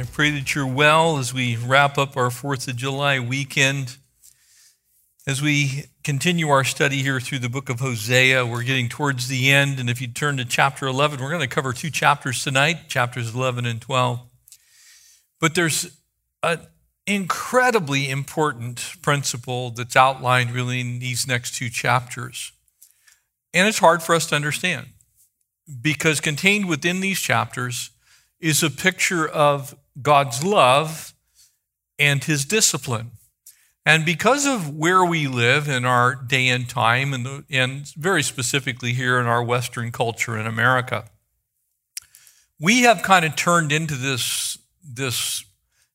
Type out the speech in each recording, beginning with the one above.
I pray that you're well as we wrap up our 4th of July weekend. As we continue our study here through the book of Hosea, we're getting towards the end. And if you turn to chapter 11, we're going to cover two chapters tonight, chapters 11 and 12. But there's an incredibly important principle that's outlined really in these next two chapters. And it's hard for us to understand because contained within these chapters is a picture of God's love and his discipline. And because of where we live in our day and time, and, the, and very specifically here in our Western culture in America, we have kind of turned into this, this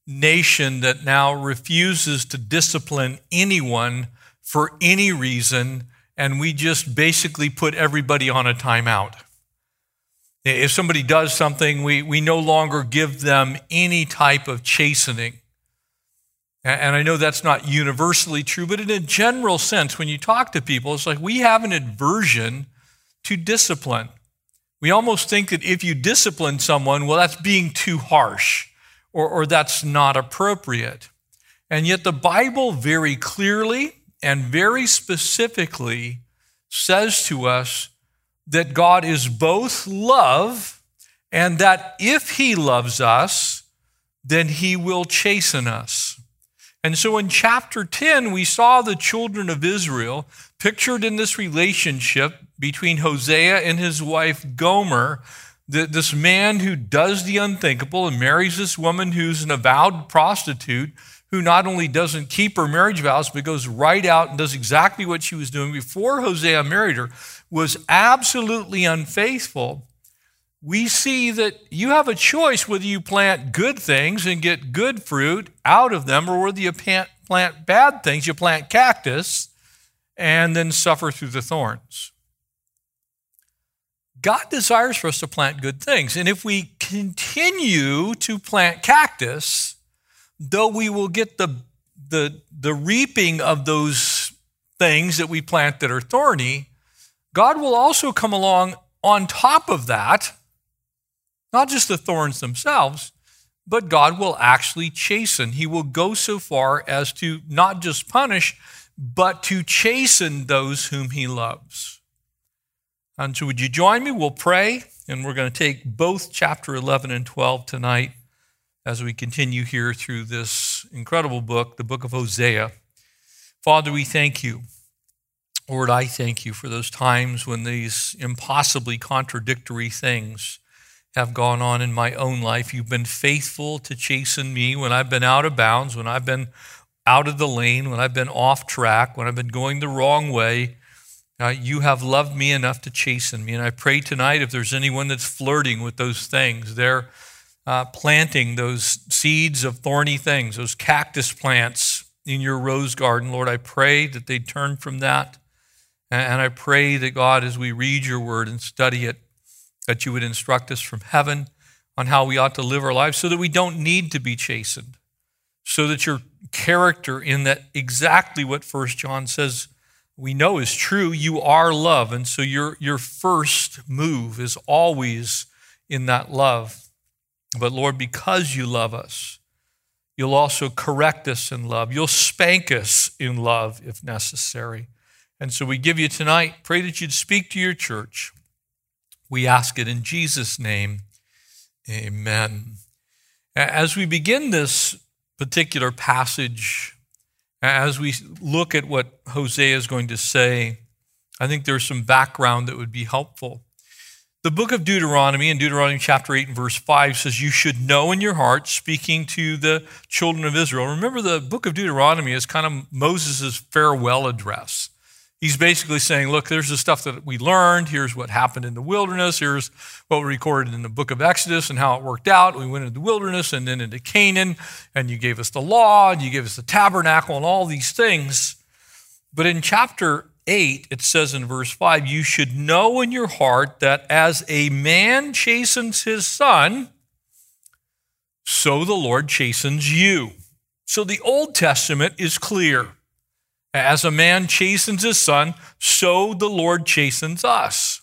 nation that now refuses to discipline anyone for any reason, and we just basically put everybody on a timeout. If somebody does something, we, we no longer give them any type of chastening. And I know that's not universally true, but in a general sense, when you talk to people, it's like we have an aversion to discipline. We almost think that if you discipline someone, well, that's being too harsh or, or that's not appropriate. And yet, the Bible very clearly and very specifically says to us that God is both love and that if He loves us, then He will chasten us. And so in chapter 10, we saw the children of Israel pictured in this relationship between Hosea and his wife Gomer, this man who does the unthinkable and marries this woman who's an avowed prostitute who not only doesn't keep her marriage vows, but goes right out and does exactly what she was doing before Hosea married her was absolutely unfaithful, we see that you have a choice whether you plant good things and get good fruit out of them or whether you plant, bad things. You plant cactus and then suffer through the thorns. God desires for us to plant good things. And if we continue to plant cactus, though we will get the, the, the reaping of those things that we plant that are thorny, God will also come along on top of that, not just the thorns themselves, but God will actually chasten. He will go so far as to not just punish, but to chasten those whom he loves. And so, would you join me? We'll pray, and we're going to take both chapter 11 and 12 tonight as we continue here through this incredible book, the book of Hosea. Father, we thank you Lord, I thank you for those times when these impossibly contradictory things have gone on in my own life. You've been faithful to chasten me when I've been out of bounds, when I've been out of the lane, when I've been off track, when I've been going the wrong way. Uh, you have loved me enough to chasten me. And I pray tonight if there's anyone that's flirting with those things, they're uh, planting those seeds of thorny things, those cactus plants in your rose garden. Lord, I pray that they turn from that and I pray that God, as we read your word and study it, that you would instruct us from heaven on how we ought to live our lives so that we don't need to be chastened, so that your character in that exactly what First John says we know is true, you are love. And so your, your first move is always in that love. But Lord, because you love us, you'll also correct us in love. You'll spank us in love if necessary. And so we give you tonight, pray that you'd speak to your church. We ask it in Jesus' name. Amen. As we begin this particular passage, as we look at what Hosea is going to say, I think there's some background that would be helpful. The book of Deuteronomy, in Deuteronomy chapter 8 and verse 5, says, You should know in your heart, speaking to the children of Israel. Remember, the book of Deuteronomy is kind of Moses' farewell address. He's basically saying, look, there's the stuff that we learned. Here's what happened in the wilderness. Here's what we recorded in the book of Exodus and how it worked out. We went into the wilderness and then into Canaan, and you gave us the law, and you gave us the tabernacle, and all these things. But in chapter 8, it says in verse 5, you should know in your heart that as a man chastens his son, so the Lord chastens you. So the Old Testament is clear. As a man chastens his son, so the Lord chastens us.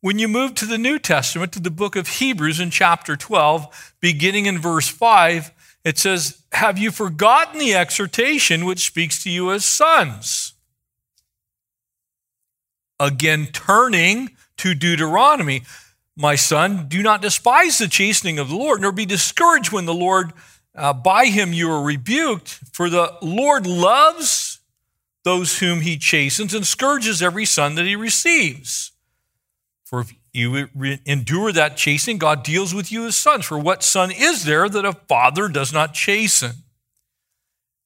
When you move to the New Testament, to the book of Hebrews in chapter 12, beginning in verse 5, it says, Have you forgotten the exhortation which speaks to you as sons? Again, turning to Deuteronomy, my son, do not despise the chastening of the Lord, nor be discouraged when the Lord, uh, by him you are rebuked. For the Lord loves those whom he chastens and scourges every son that he receives. For if you endure that chastening, God deals with you as sons. For what son is there that a father does not chasten?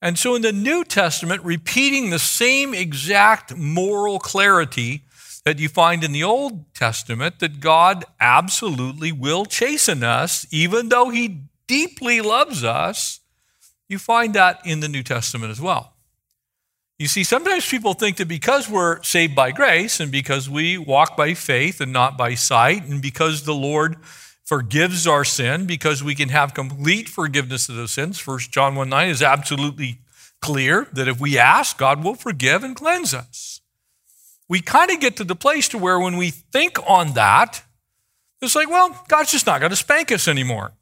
And so in the New Testament, repeating the same exact moral clarity that you find in the Old Testament, that God absolutely will chasten us, even though he deeply loves us, you find that in the New Testament as well. You see, sometimes people think that because we're saved by grace and because we walk by faith and not by sight, and because the Lord forgives our sin, because we can have complete forgiveness of those sins, 1 John 1 9 is absolutely clear that if we ask, God will forgive and cleanse us. We kind of get to the place to where when we think on that, it's like, well, God's just not going to spank us anymore.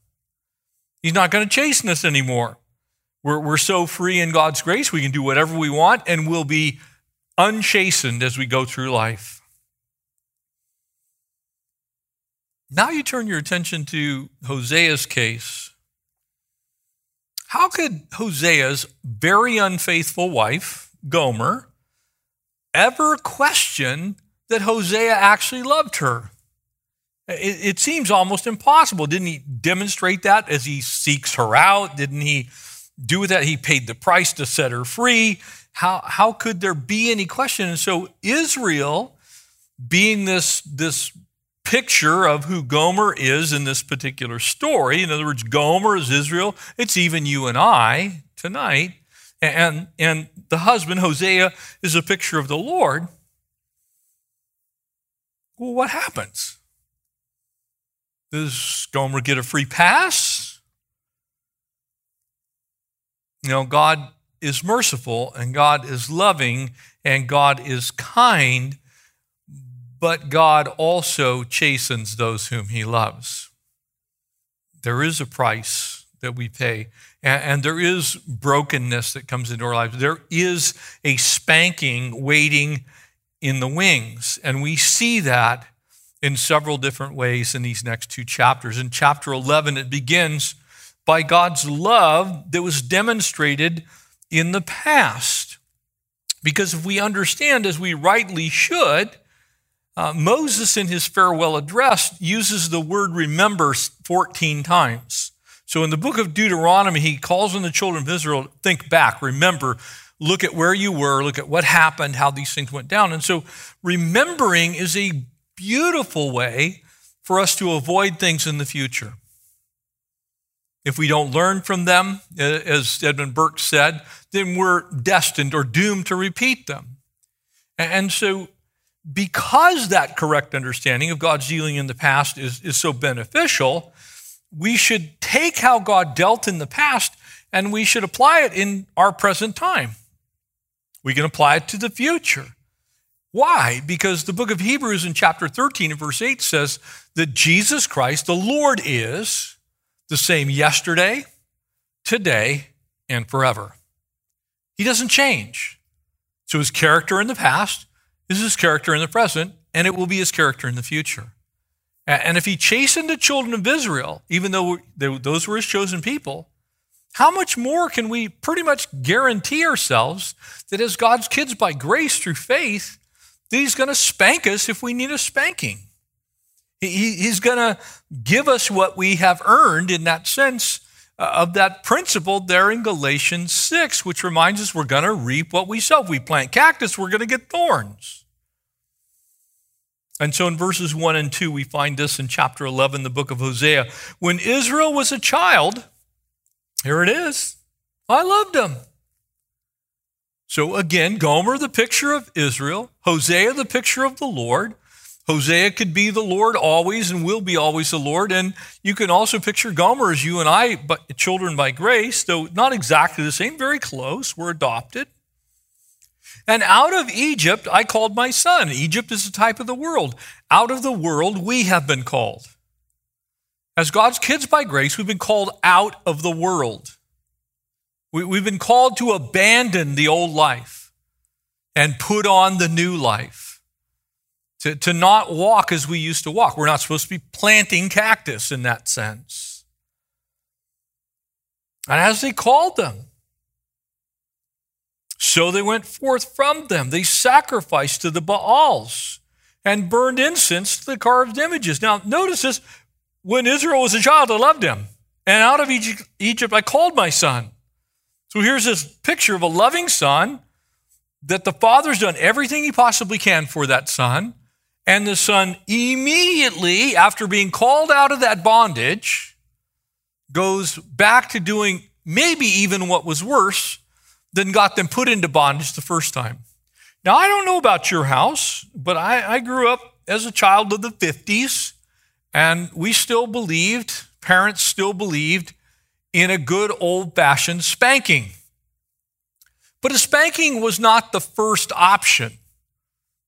He's not going to chasten us anymore. We're, we're so free in God's grace, we can do whatever we want and we'll be unchastened as we go through life. Now you turn your attention to Hosea's case. How could Hosea's very unfaithful wife, Gomer, ever question that Hosea actually loved her? It, it, seems almost impossible. Didn't he demonstrate that as he seeks her out? Didn't he do that. He paid the price to set her free. How, how could there be any question? And so Israel, being this, this picture of who Gomer is in this particular story, in other words, Gomer is Israel, it's even you and I tonight. And, and the husband, Hosea, is a picture of the Lord. Well, what happens? Does Gomer get a free pass? You know, God is merciful and God is loving and God is kind, but God also chastens those whom he loves. There is a price that we pay, and, there is brokenness that comes into our lives. There is a spanking waiting in the wings, and we see that in several different ways in these next two chapters. In chapter 11, it begins by God's love that was demonstrated in the past. Because if we understand, as we rightly should, uh, Moses in his farewell address uses the word remember 14 times. So in the book of Deuteronomy, he calls on the children of Israel, think back, remember, look at where you were, look at what happened, how these things went down. And so remembering is a beautiful way for us to avoid things in the future. If we don't learn from them, as Edmund Burke said, then we're destined or doomed to repeat them. And so, because that correct understanding of God's dealing in the past is, is so beneficial, we should take how God dealt in the past and we should apply it in our present time. We can apply it to the future. Why? Because the book of Hebrews in chapter 13 and verse 8 says that Jesus Christ, the Lord, is the same yesterday, today, and forever. He doesn't change. So his character in the past is his character in the present, and it will be his character in the future. And if he chastened the children of Israel, even though those were his chosen people, how much more can we pretty much guarantee ourselves that as God's kids by grace through faith, that he's going to spank us if we need a spanking? He, he's going to give us what we have earned in that sense uh, of that principle there in Galatians 6, which reminds us we're going to reap what we sow. If we plant cactus, we're going to get thorns. And so in verses 1 and 2, we find this in chapter 11, the book of Hosea. When Israel was a child, here it is, I loved him. So again, Gomer, the picture of Israel, Hosea, the picture of the Lord. Hosea could be the Lord always and will be always the Lord. And you can also picture Gomer as you and I, but children by grace, though not exactly the same, very close. We're adopted. And out of Egypt I called my son. Egypt is a type of the world. Out of the world we have been called. As God's kids by grace, we've been called out of the world. We, have been called to abandon the old life and put on the new life to, to not walk as we used to walk. We're not supposed to be planting cactus in that sense. And as they called them, so they went forth from them. They sacrificed to the Baals and burned incense to the carved images. Now, notice this when Israel was a child, I loved him. And out of Egypt, I called my son. So here's this picture of a loving son that the father's done everything he possibly can for that son. And the son immediately, after being called out of that bondage, goes back to doing maybe even what was worse than got them put into bondage the first time. Now, I don't know about your house, but I, I grew up as a child of the 50s, and we still believed, parents still believed, in a good old fashioned spanking. But a spanking was not the first option.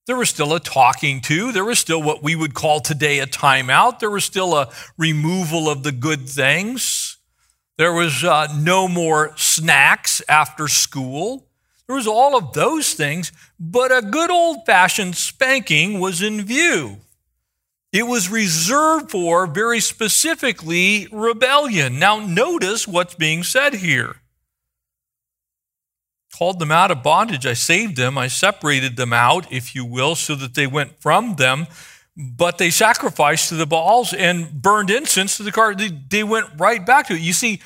There was still a talking to. There was still what we would call today a timeout. There was still a removal of the good things. There was uh, no more snacks after school. There was all of those things, but a good old fashioned spanking was in view. It was reserved for very specifically rebellion. Now, notice what's being said here called them out of bondage. I saved them. I separated them out, if you will, so that they went from them. But they sacrificed to the Baals and burned incense to the car. They, they went right back to it. You see,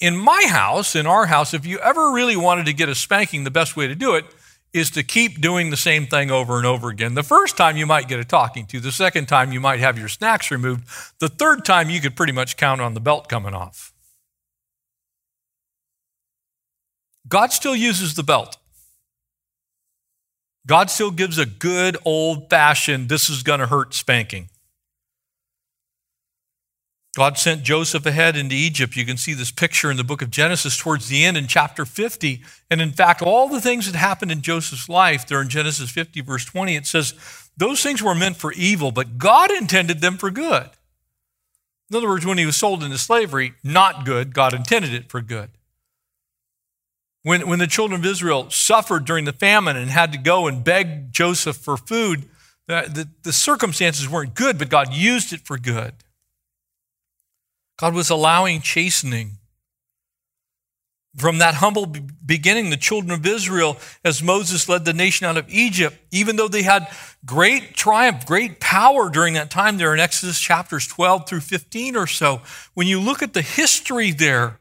in my house, in our house, if you ever really wanted to get a spanking, the best way to do it is to keep doing the same thing over and over again. The first time you might get a talking to, the second time you might have your snacks removed, the third time you could pretty much count on the belt coming off. God still uses the belt. God still gives a good old fashioned, this is going to hurt spanking. God sent Joseph ahead into Egypt. You can see this picture in the book of Genesis towards the end in chapter 50. And in fact, all the things that happened in Joseph's life, there in Genesis 50, verse 20, it says, those things were meant for evil, but God intended them for good. In other words, when he was sold into slavery, not good, God intended it for good. When, when the children of Israel suffered during the famine and had to go and beg Joseph for food, the, the, the circumstances weren't good, but God used it for good. God was allowing chastening. From that humble beginning, the children of Israel, as Moses led the nation out of Egypt, even though they had great triumph, great power during that time there in Exodus chapters 12 through 15 or so, when you look at the history there,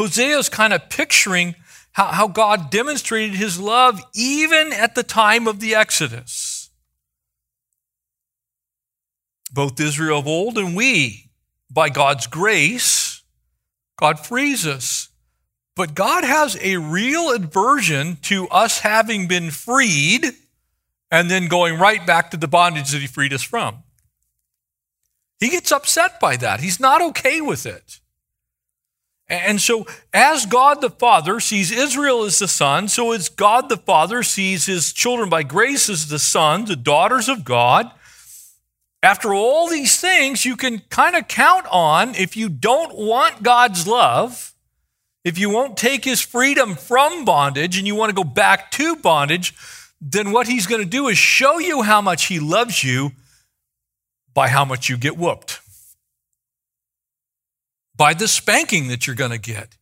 Hosea is kind of picturing how, how God demonstrated his love even at the time of the Exodus. Both Israel of old and we, by God's grace, God frees us. But God has a real aversion to us having been freed and then going right back to the bondage that He freed us from. He gets upset by that. He's not okay with it. And so, as God the Father sees Israel as the Son, so as God the Father sees his children by grace as the sons, the daughters of God. After all these things, you can kind of count on if you don't want God's love, if you won't take his freedom from bondage and you want to go back to bondage, then what he's going to do is show you how much he loves you by how much you get whooped by the spanking that you're going to get.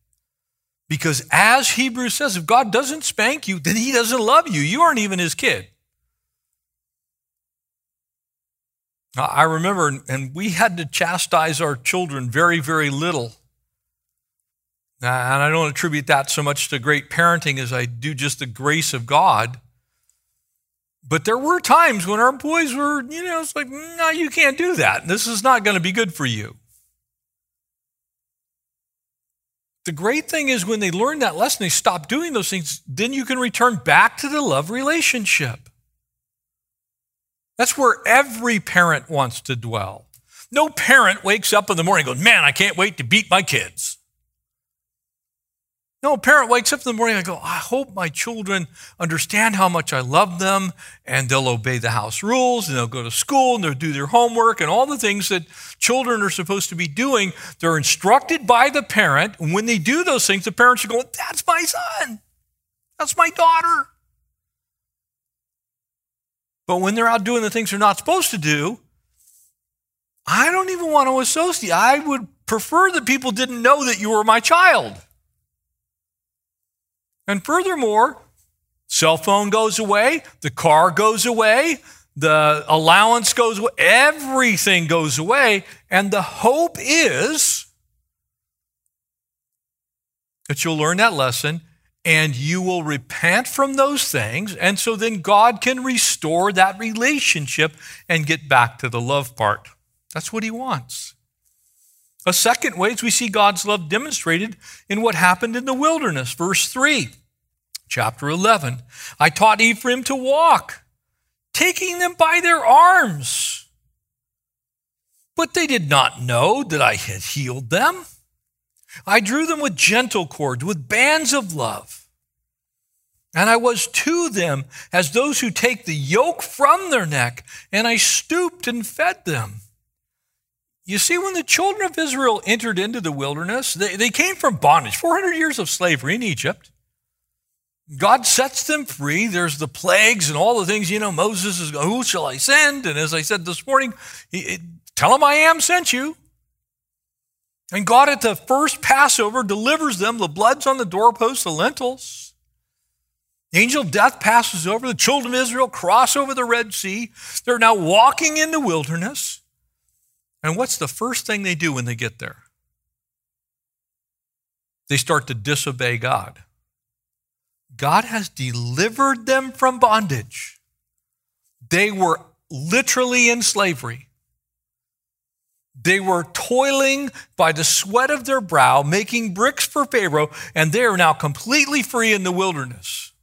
Because as Hebrews says, if God doesn't spank you, then he doesn't love you. You aren't even his kid. I remember, and we had to chastise our children very, very little. And I don't attribute that so much to great parenting as I do just the grace of God. But there were times when our boys were, you know, it's like, mm, no, you can't do that. This is not going to be good for you. The great thing is when they learn that lesson, they stop doing those things, then you can return back to the love relationship. That's where every parent wants to dwell. No parent wakes up in the morning and goes, Man, I can't wait to beat my kids. No, a parent wakes up in the morning and I go, I hope my children understand how much I love them and they'll obey the house rules and they'll go to school and they'll do their homework and all the things that children are supposed to be doing. They're instructed by the parent. And when they do those things, the parents are going, That's my son. That's my daughter. But when they're out doing the things they're not supposed to do, I don't even want to associate. I would prefer that people didn't know that you were my child. And furthermore, cell phone goes away, the car goes away, the allowance goes away, everything goes away. And the hope is that you'll learn that lesson and you will repent from those things. And so then God can restore that relationship and get back to the love part. That's what He wants. A second way is we see God's love demonstrated in what happened in the wilderness. Verse 3 chapter 11. I taught Ephraim to walk, taking them by their arms. But they did not know that I had healed them. I drew them with gentle cords, with bands of love. And I was to them as those who take the yoke from their neck, and I stooped and fed them. You see, when the children of Israel entered into the wilderness, they, they came from bondage, 400 years of slavery in Egypt. God sets them free. There's the plagues and all the things, you know, Moses is, who shall I send? And as I said this morning, he, tell them I am sent you. And God at the first Passover delivers them. The blood's on the doorposts, the lentils. The angel of death passes over. The children of Israel cross over the Red Sea. They're now walking in the wilderness. And what's the first thing they do when they get there? They start to disobey God. God has delivered them from bondage. They were literally in slavery. They were toiling by the sweat of their brow, making bricks for Pharaoh, and they are now completely free in the wilderness.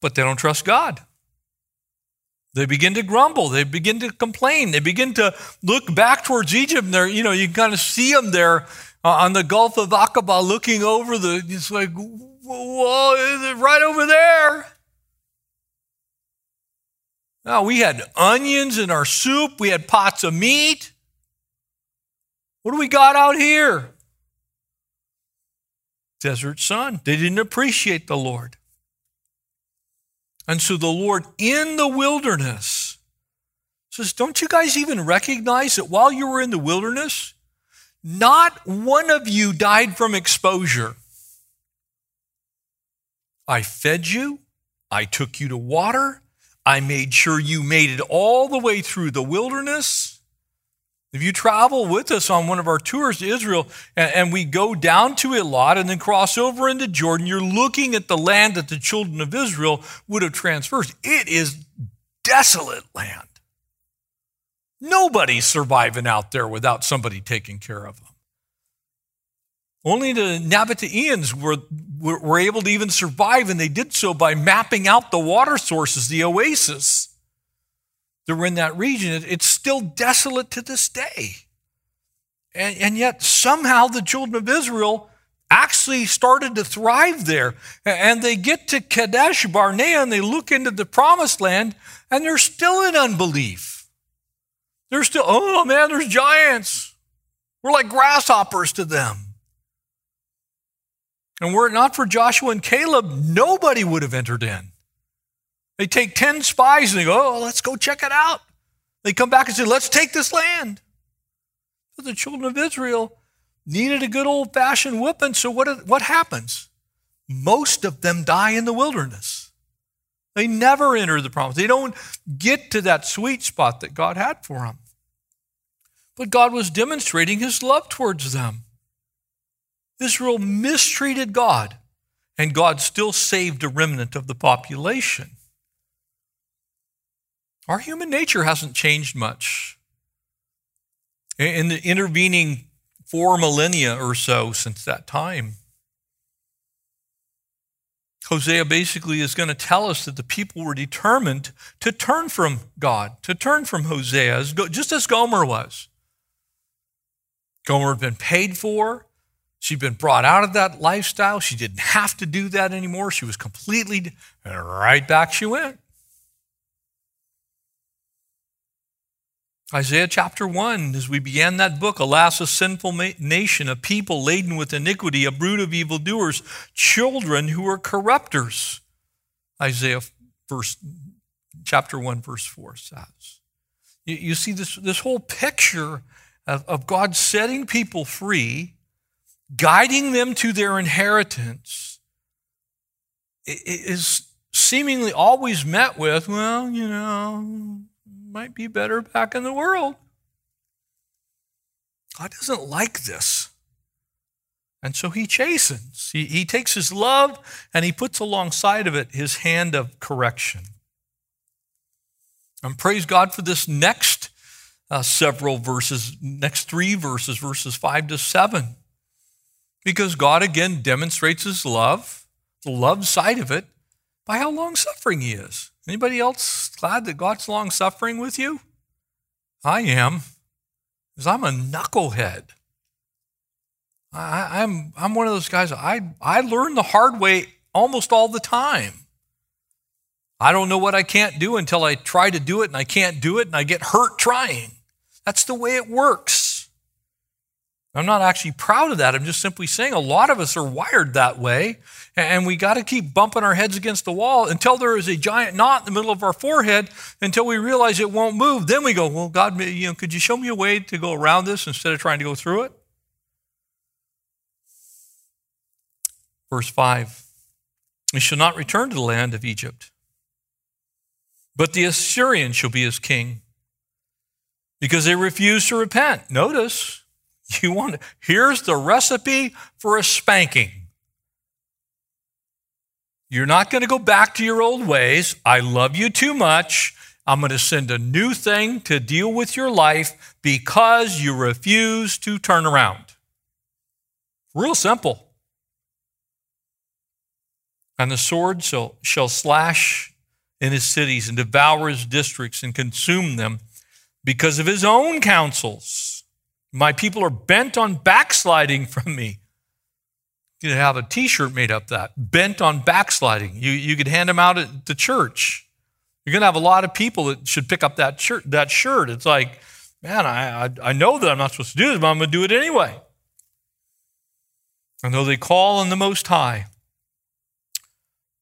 But they don't trust God. They begin to grumble. They begin to complain. They begin to look back towards Egypt. And they're, you know, you kind of see them there uh, on the Gulf of Aqaba looking over the, it's like, whoa, right over there. Now, we had onions in our soup, we had pots of meat. What do we got out here? Desert sun. They didn't appreciate the Lord. And so the Lord in the wilderness says, Don't you guys even recognize that while you were in the wilderness, not one of you died from exposure? I fed you, I took you to water, I made sure you made it all the way through the wilderness. If you travel with us on one of our tours to Israel and, and, we go down to Eilat and then cross over into Jordan, you're looking at the land that the children of Israel would have traversed. It is desolate land. Nobody's surviving out there without somebody taking care of them. Only the Nabateans were, were, were, able to even survive, and they did so by mapping out the water sources, the oasis that were in that region. It's still desolate to this day. And, and yet, somehow, the children of Israel actually started to thrive there. And they get to Kadesh Barnea and they look into the promised land, and they're still in unbelief. They're still, oh man, there's giants. We're like grasshoppers to them. And were it not for Joshua and Caleb, nobody would have entered in. They take 10 spies and they go, oh, let's go check it out. They come back and say, let's take this land. The children of Israel needed a good old fashioned whooping. So what, what happens? Most of them die in the wilderness. They never enter the promise. They don't get to that sweet spot that God had for them. But God was demonstrating his love towards them. Israel mistreated God, and God still saved a remnant of the population. Our human nature hasn't changed much. In the intervening four millennia or so since that time, Hosea basically is going to tell us that the people were determined to turn from God, to turn from Hosea, just as Gomer was. Gomer had been paid for. She'd been brought out of that lifestyle. She didn't have to do that anymore. She was completely, right back she went. Isaiah chapter 1, as we began that book, alas, a sinful nation, a people laden with iniquity, a brood of evildoers, children who are corrupters. Isaiah verse, chapter 1, verse 4 says. You, you see this, this whole picture of, of God setting people free, guiding them to their inheritance, is seemingly always met with, well, you know, might be better back in the world. God doesn't like this. And so he chastens. He, he takes his love and he puts alongside of it his hand of correction. And praise God for this next uh, several verses, next three verses, verses five to seven. Because God again demonstrates his love, the love side of it, by how long suffering he is. Anybody else glad that God's long suffering with you? I am, because I'm a knucklehead. I, am I'm, I'm one of those guys, I, I learn the hard way almost all the time. I don't know what I can't do until I try to do it and I can't do it and I get hurt trying. That's the way it works. I'm not actually proud of that. I'm just simply saying a lot of us are wired that way, and we got to keep bumping our heads against the wall until there is a giant knot in the middle of our forehead until we realize it won't move. Then we go, Well, God, you know, could you show me a way to go around this instead of trying to go through it? Verse 5 We shall not return to the land of Egypt, but the Assyrian shall be his king because they refuse to repent. Notice, You want here's the recipe for a spanking. You're not going to go back to your old ways. I love you too much. I'm going to send a new thing to deal with your life because you refuse to turn around. Real simple. And the sword shall, shall slash in his cities and devour his districts and consume them because of his own counsels. My people are bent on backsliding from me. You could have a t shirt made up that bent on backsliding. You, you could hand them out at the church. You're going to have a lot of people that should pick up that shirt. That shirt. It's like, man, I, I, I know that I'm not supposed to do this, but I'm going to do it anyway. And though they call on the Most High,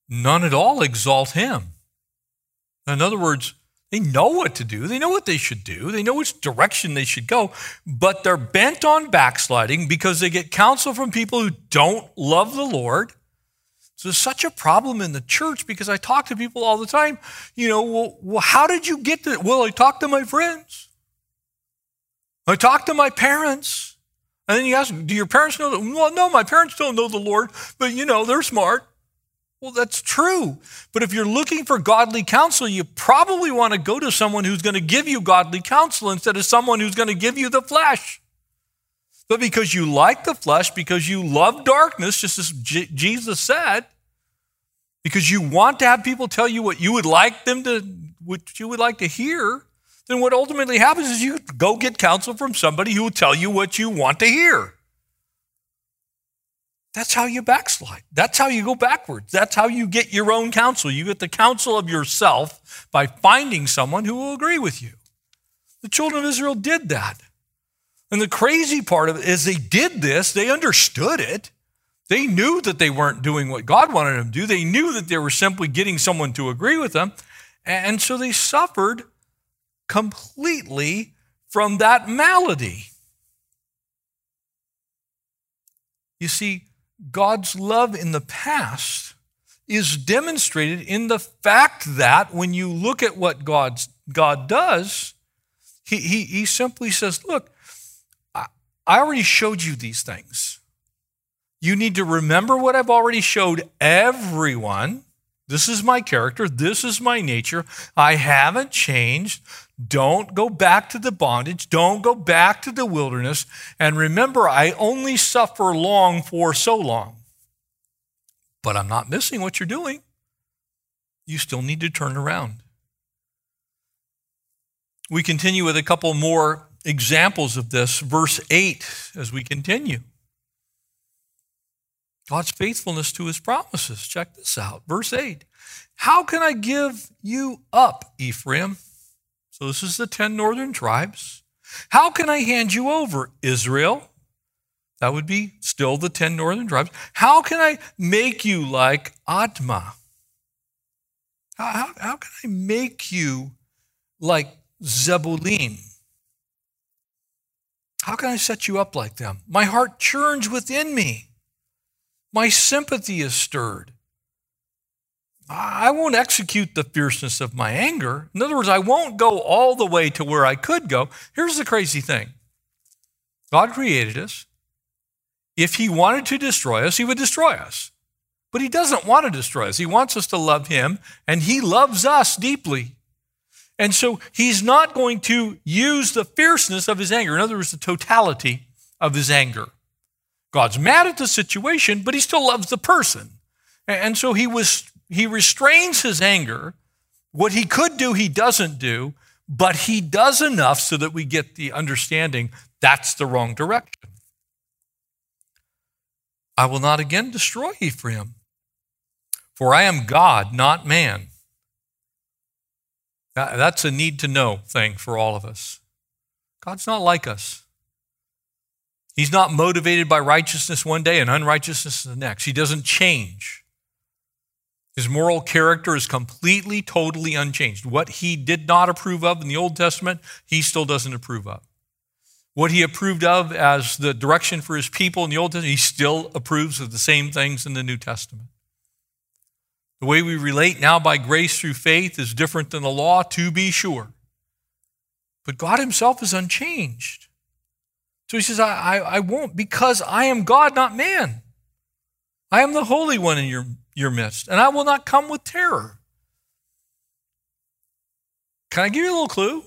none at all exalt Him. In other words, they know what to do. They know what they should do. They know which direction they should go. But they're bent on backsliding because they get counsel from people who don't love the Lord. So there's such a problem in the church because I talk to people all the time. You know, well, well how did you get to? Well, I talked to my friends. I talked to my parents. And then you ask, do your parents know that? Well, no, my parents don't know the Lord, but you know, they're smart. Well, that's true. But if you're looking for godly counsel, you probably want to go to someone who's going to give you godly counsel instead of someone who's going to give you the flesh. But because you like the flesh, because you love darkness, just as J- Jesus said, because you want to have people tell you what you would like them to, what you would like to hear, then what ultimately happens is you go get counsel from somebody who will tell you what you want to hear. That's how you backslide. That's how you go backwards. That's how you get your own counsel. You get the counsel of yourself by finding someone who will agree with you. The children of Israel did that. And the crazy part of it is they did this, they understood it. They knew that they weren't doing what God wanted them to do. They knew that they were simply getting someone to agree with them. And so they suffered completely from that malady. You see, God's love in the past is demonstrated in the fact that when you look at what God's, God does, he, he, he simply says, Look, I, I already showed you these things. You need to remember what I've already showed everyone. This is my character. This is my nature. I haven't changed. Don't go back to the bondage. Don't go back to the wilderness. And remember, I only suffer long for so long. But I'm not missing what you're doing. You still need to turn around. We continue with a couple more examples of this. Verse 8, as we continue. God's faithfulness to his promises. Check this out. Verse 8 How can I give you up, Ephraim? So this is the 10 northern tribes. How can I hand you over, Israel? That would be still the 10 northern tribes. How can I make you like Admah? How, how, how can I make you like Zebulun? How can I set you up like them? My heart churns within me. My sympathy is stirred. I won't execute the fierceness of my anger. In other words, I won't go all the way to where I could go. Here's the crazy thing God created us. If He wanted to destroy us, He would destroy us. But He doesn't want to destroy us. He wants us to love Him, and He loves us deeply. And so He's not going to use the fierceness of His anger. In other words, the totality of His anger. God's mad at the situation, but he still loves the person. And so he was he restrains his anger. What he could do, he doesn't do, but he does enough so that we get the understanding that's the wrong direction. I will not again destroy Ephraim, for I am God, not man. That's a need to know thing for all of us. God's not like us. He's not motivated by righteousness one day and unrighteousness the next. He doesn't change. His moral character is completely, totally unchanged. What he did not approve of in the Old Testament, he still doesn't approve of. What he approved of as the direction for his people in the Old Testament, he still approves of the same things in the New Testament. The way we relate now by grace through faith is different than the law, to be sure. But God himself is unchanged. So he says, I, I, I won't because I am God, not man. I am the Holy One in your, your midst, and I will not come with terror. Can I give you a little clue?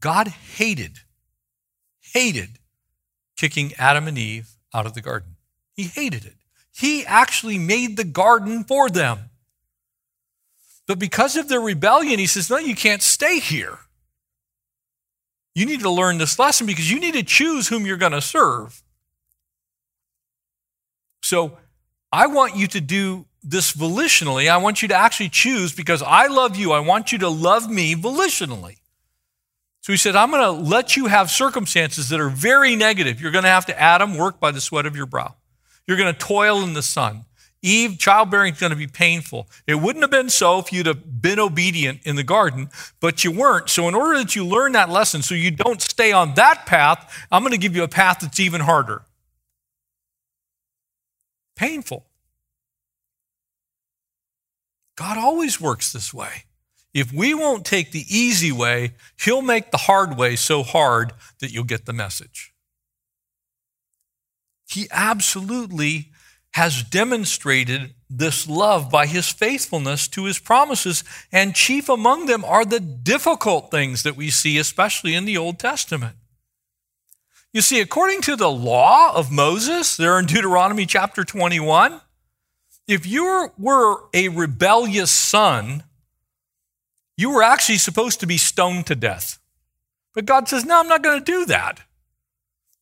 God hated, hated kicking Adam and Eve out of the garden. He hated it. He actually made the garden for them. But because of their rebellion, he says, No, you can't stay here. You need to learn this lesson because you need to choose whom you're going to serve. So I want you to do this volitionally. I want you to actually choose because I love you. I want you to love me volitionally. So he said, I'm going to let you have circumstances that are very negative. You're going to have to, Adam, work by the sweat of your brow. You're going to toil in the sun. Eve, childbearing is going to be painful. It wouldn't have been so if you'd have been obedient in the garden, but you weren't. So, in order that you learn that lesson so you don't stay on that path, I'm going to give you a path that's even harder. Painful. God always works this way. If we won't take the easy way, He'll make the hard way so hard that you'll get the message. He absolutely has demonstrated this love by his faithfulness to his promises, and chief among them are the difficult things that we see, especially in the Old Testament. You see, according to the law of Moses, there in Deuteronomy chapter 21, if you were a rebellious son, you were actually supposed to be stoned to death. But God says, No, I'm not going to do that.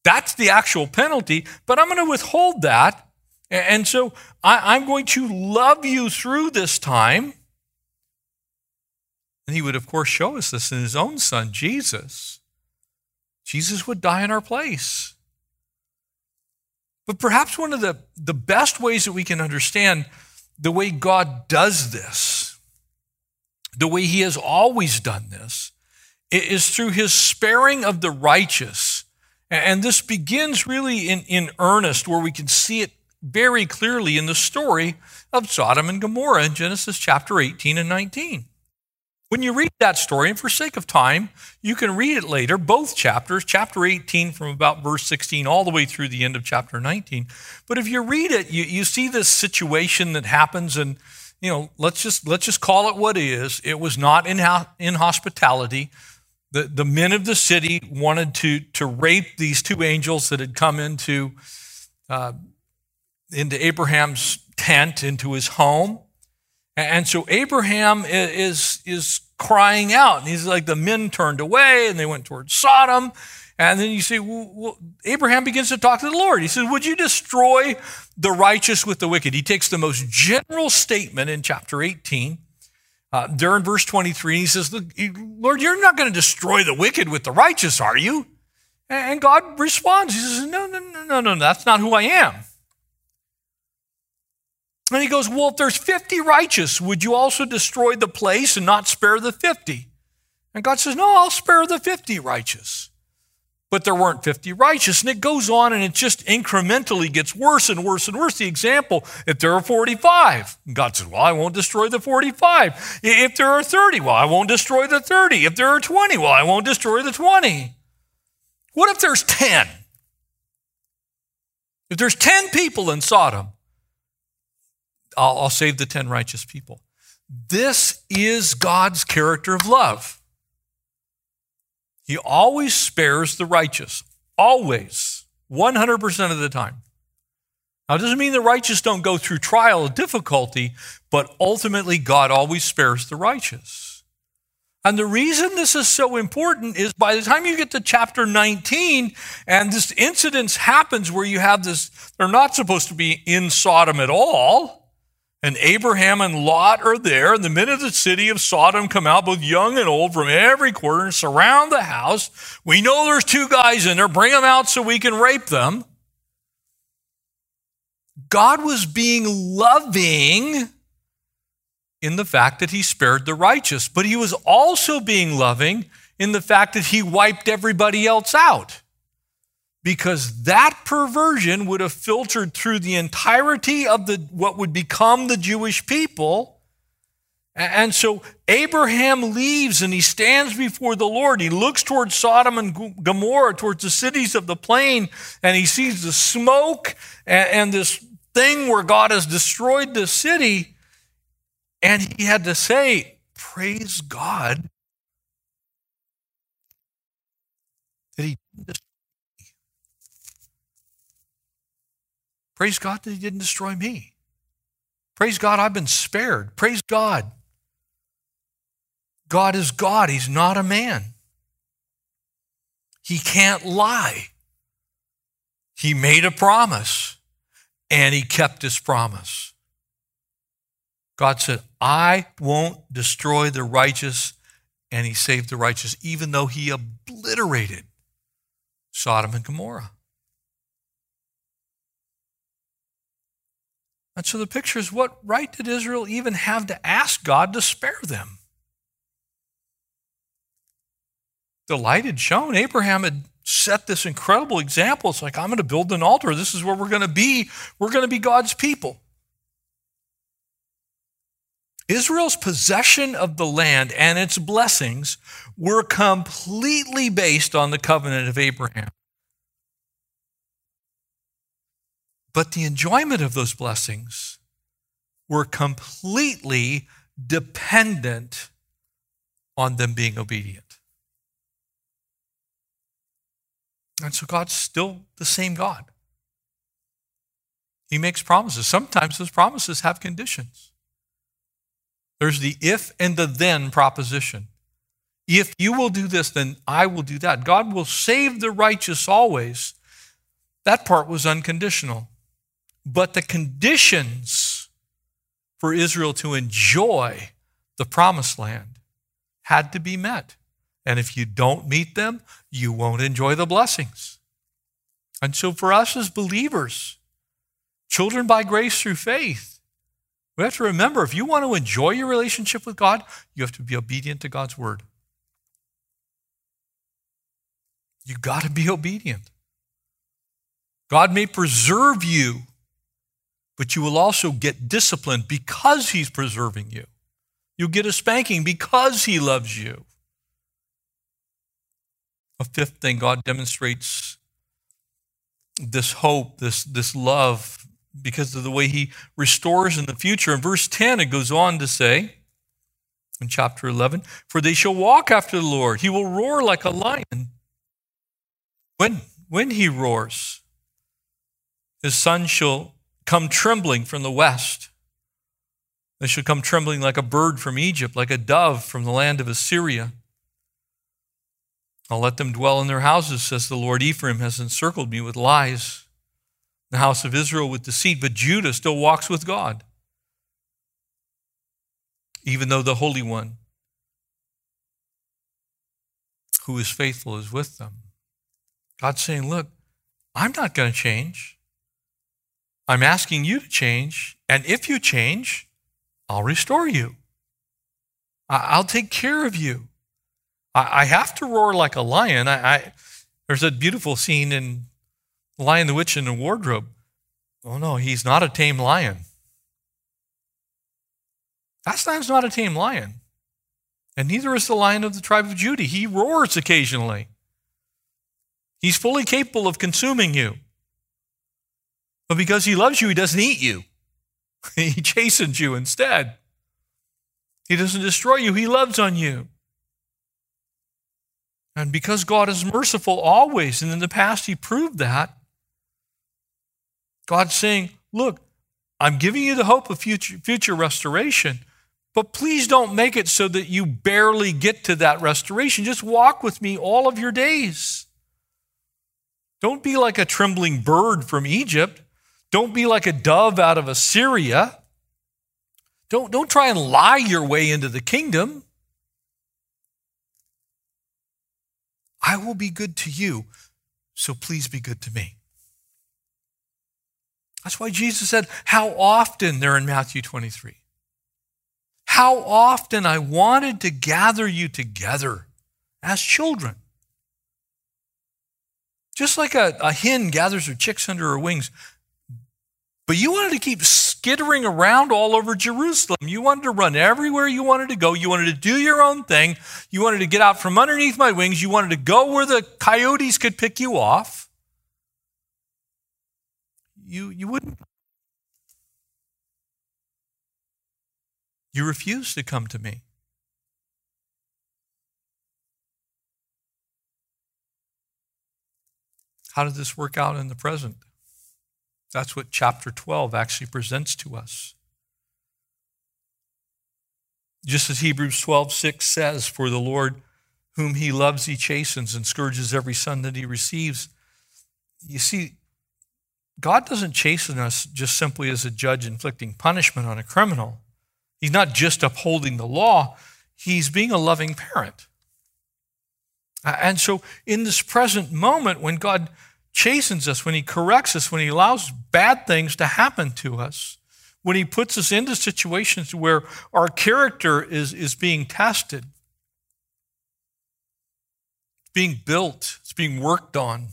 That's the actual penalty, but I'm going to withhold that and so I, am going to love you through this time. And he would, of course, show us this in his own son, Jesus. Jesus would die in our place. But perhaps one of the, the best ways that we can understand the way God does this, the way he has always done this, is through his sparing of the righteous. And this begins really in, in earnest, where we can see it very clearly in the story of Sodom and Gomorrah in Genesis chapter 18 and 19. When you read that story, and for sake of time, you can read it later, both chapters, chapter 18 from about verse 16 all the way through the end of chapter 19. But if you read it, you, you see this situation that happens, and you know, let's just let's just call it what it is. It was not in, in hospitality. The, the men of the city wanted to, to rape these two angels that had come into, uh, into Abraham's tent, into his home. And so Abraham is, is crying out. And he's like, the men turned away and they went towards Sodom. And then you see, well, Abraham begins to talk to the Lord. He says, Would you destroy the righteous with the wicked? He takes the most general statement in chapter 18. Uh, verse 23, he says, Lord, you're not going to destroy the wicked with the righteous, are you? And God responds, He says, No, no, no, no, no, that's not who I am. And he goes, Well, if there's 50 righteous, would you also destroy the place and not spare the 50? And God says, No, I'll spare the 50 righteous. But there weren't 50 righteous. And it goes on and it just incrementally gets worse and worse and worse. The example, if there are 45, God says, Well, I won't destroy the 45. If there are 30, well, I won't destroy the 30. If there are 20, well, I won't destroy the 20. What if there's 10? If there's 10 people in Sodom, I'll, I'll save the 10 righteous people. This is God's character of love. He always spares the righteous, always, 100% of the time. Now, it doesn't mean the righteous don't go through trial and difficulty, but ultimately, God always spares the righteous. And the reason this is so important is by the time you get to chapter 19 and this incident happens where you have this, they're not supposed to be in Sodom at all. And Abraham and Lot are there, and the men of the city of Sodom come out, both young and old, from every quarter and surround the house. We know there's two guys in there. Bring them out so we can rape them. God was being loving in the fact that he spared the righteous, but he was also being loving in the fact that he wiped everybody else out because that perversion would have filtered through the entirety of the what would become the Jewish people. And so Abraham leaves and he stands before the Lord. He looks towards Sodom and Gomorrah, towards the cities of the plain, and he sees the smoke and, this thing where God has destroyed the city. And he had to say, Praise God that he Praise God that He didn't destroy me. Praise God, I've been spared. Praise God. God is God, He's not a man. He can't lie. He made a promise and He kept His promise. God said, I won't destroy the righteous, and He saved the righteous, even though He obliterated Sodom and Gomorrah. And so the picture is what right did Israel even have to ask God to spare them? The light had shown. Abraham had set this incredible example. It's like, I'm going to build an altar. This is where we're going to be. We're going to be God's people. Israel's possession of the land and its blessings were completely based on the covenant of Abraham. But the enjoyment of those blessings were completely dependent on them being obedient. And so God's still the same God. He makes promises. Sometimes those promises have conditions. There's the if and the then proposition. If you will do this, then I will do that. God will save the righteous always. That part was unconditional. But the conditions for Israel to enjoy the promised land had to be met. And if you don't meet them, you won't enjoy the blessings. And so, for us as believers, children by grace through faith, we have to remember if you want to enjoy your relationship with God, you have to be obedient to God's word. You got to be obedient. God may preserve you but you will also get disciplined because he's preserving you. You'll get a spanking because he loves you. A fifth thing, God demonstrates this hope, this, this love, because of the way he restores in the future. In verse 10, it goes on to say, in chapter 11, For they shall walk after the Lord. He will roar like a lion. When, when he roars, his son shall come trembling from the west. They shall come trembling like a bird from Egypt, like a dove from the land of Assyria. I'll let them dwell in their houses, says the Lord. Ephraim has encircled me with lies, the house of Israel with deceit, but Judah still walks with God, even though the Holy One, who is faithful, is with them. God's saying, Look, I'm not going to change. I'm asking you to change. And if you change, I'll restore you. I'll take care of you. I have to roar like a lion. I, I, there's a beautiful scene in Lion, the Witch, and the Wardrobe. Oh, no, he's not a tame lion. Aslan's not a tame lion. And neither is the lion of the tribe of Judah. He roars occasionally. He's fully capable of consuming you. But because he loves you, he doesn't eat you. he chastens you instead. He doesn't destroy you, he loves on you. And because God is merciful always, and in the past he proved that, God's saying, Look, I'm giving you the hope of future, future restoration, but please don't make it so that you barely get to that restoration. Just walk with me all of your days. Don't be like a trembling bird from Egypt. Don't be like a dove out of Assyria. Don't, don't try and lie your way into the kingdom. I will be good to you, so please be good to me. That's why Jesus said, How often, there in Matthew 23, how often I wanted to gather you together as children. Just like a, a hen gathers her chicks under her wings, but you wanted to keep skittering around all over Jerusalem. You wanted to run everywhere you wanted to go. You wanted to do your own thing. You wanted to get out from underneath my wings. You wanted to go where the coyotes could pick you off. You, you wouldn't. You refused to come to me. How did this work out in the present? That's what chapter 12 actually presents to us. Just as Hebrews 12, 6 says, For the Lord whom he loves, he chastens and scourges every son that he receives. You see, God doesn't chasten us just simply as a judge inflicting punishment on a criminal. He's not just upholding the law, he's being a loving parent. And so, in this present moment, when God chastens us, when He corrects us, when He allows bad things to happen to us, when He puts us into situations where our character is, is being tested, it's being built, it's being worked on.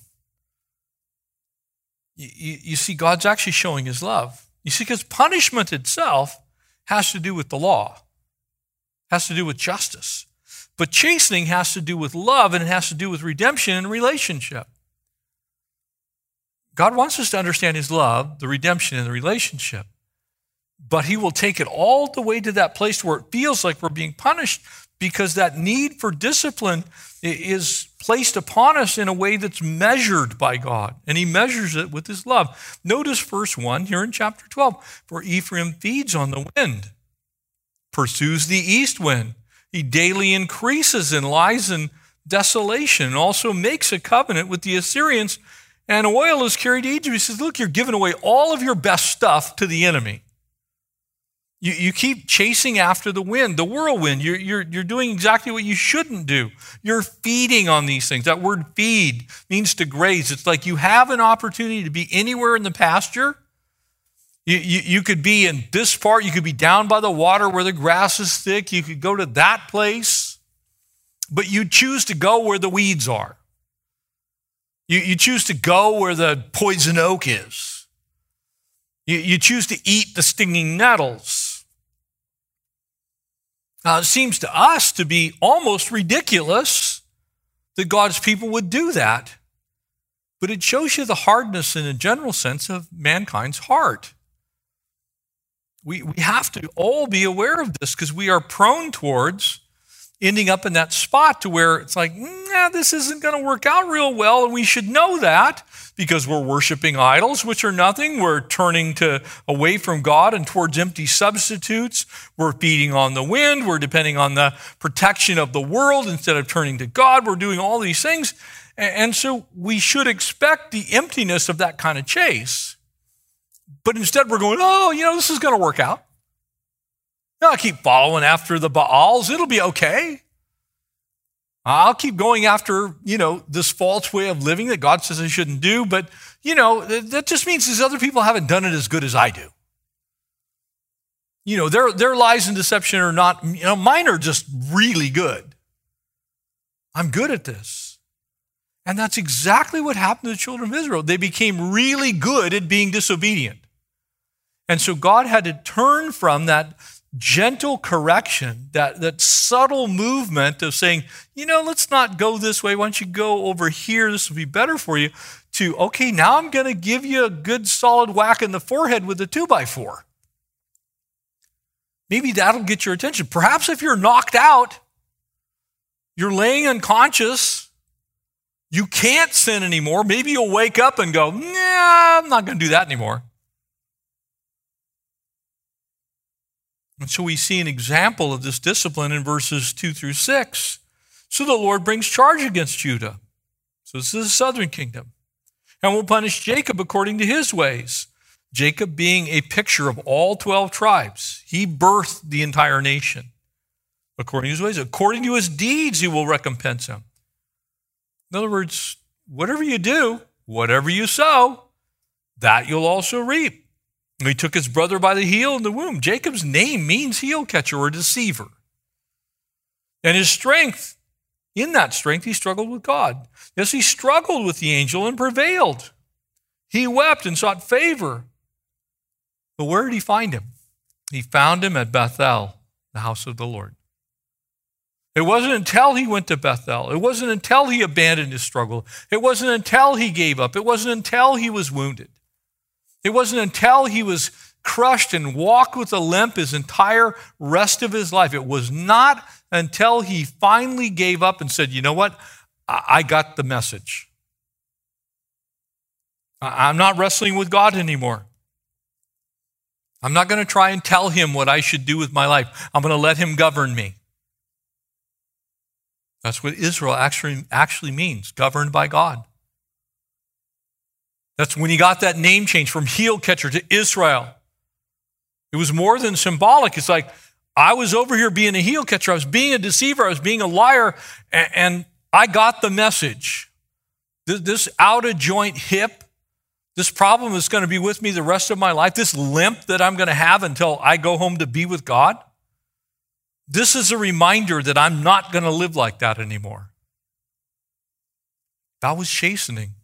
You, you, you see, God's actually showing His love. You see, because punishment itself has to do with the law, has to do with justice. But chastening has to do with love and it has to do with redemption and relationship. God wants us to understand His love, the redemption, and the relationship. But He will take it all the way to that place where it feels like we're being punished because that need for discipline is placed upon us in a way that's measured by God. And He measures it with His love. Notice verse 1 here in chapter 12 For Ephraim feeds on the wind, pursues the east wind. He daily increases and lies in desolation, and also makes a covenant with the Assyrians and oil is carried to Egypt. He says, Look, you're giving away all of your best stuff to the enemy. You, you keep chasing after the wind, the whirlwind. You're, you're, you're doing exactly what you shouldn't do. You're feeding on these things. That word feed means to graze. It's like you have an opportunity to be anywhere in the pasture. You, you, you could be in this part, you could be down by the water where the grass is thick, you could go to that place, but you choose to go where the weeds are. You, you choose to go where the poison oak is. You, you choose to eat the stinging nettles. Uh, it seems to us to be almost ridiculous that God's people would do that. But it shows you the hardness, in a general sense, of mankind's heart. We, we have to all be aware of this because we are prone towards ending up in that spot to where it's like, nah, this isn't going to work out real well. And we should know that because we're worshiping idols, which are nothing. We're turning to away from God and towards empty substitutes. We're feeding on the wind. We're depending on the protection of the world instead of turning to God. We're doing all these things. And so we should expect the emptiness of that kind of chase. But instead, we're going, oh, you know, this is going to work out. I'll keep following after the Baals. It'll be okay. I'll keep going after, you know, this false way of living that God says I shouldn't do. But, you know, that just means these other people haven't done it as good as I do. You know, their, their lies and deception are not, you know, mine are just really good. I'm good at this. And that's exactly what happened to the children of Israel. They became really good at being disobedient. And so God had to turn from that gentle correction, that, that subtle movement of saying, you know, let's not go this way. Why don't you go over here? This will be better for you. To, okay, now I'm going to give you a good solid whack in the forehead with a two by four. Maybe that'll get your attention. Perhaps if you're knocked out, you're laying unconscious, you can't sin anymore. Maybe you'll wake up and go, nah, I'm not going to do that anymore. And so we see an example of this discipline in verses 2 through 6. So the Lord brings charge against Judah. So this is the southern kingdom. And will punish Jacob according to his ways. Jacob being a picture of all 12 tribes. He birthed the entire nation according to his ways. According to his deeds, he will recompense him. In other words, whatever you do, whatever you sow, that you'll also reap. He took his brother by the heel in the womb. Jacob's name means heel catcher or deceiver. And his strength, in that strength, he struggled with God. Yes, he struggled with the angel and prevailed. He wept and sought favor. But where did he find him? He found him at Bethel, the house of the Lord. It wasn't until he went to Bethel. It wasn't until he abandoned his struggle. It wasn't until he gave up. It wasn't until he was wounded. It wasn't until he was crushed and walked with a limp his entire rest of his life. It was not until he finally gave up and said, You know what? I got the message. I'm not wrestling with God anymore. I'm not going to try and tell him what I should do with my life. I'm going to let him govern me. That's what Israel actually, actually means governed by God. That's when he got that name change from heel catcher to Israel. It was more than symbolic. It's like, I was over here being a heel catcher. I was being a deceiver. I was being a liar. And I got the message. This out of joint hip, this problem is going to be with me the rest of my life. This limp that I'm going to have until I go home to be with God. This is a reminder that I'm not going to live like that anymore. That was chastening.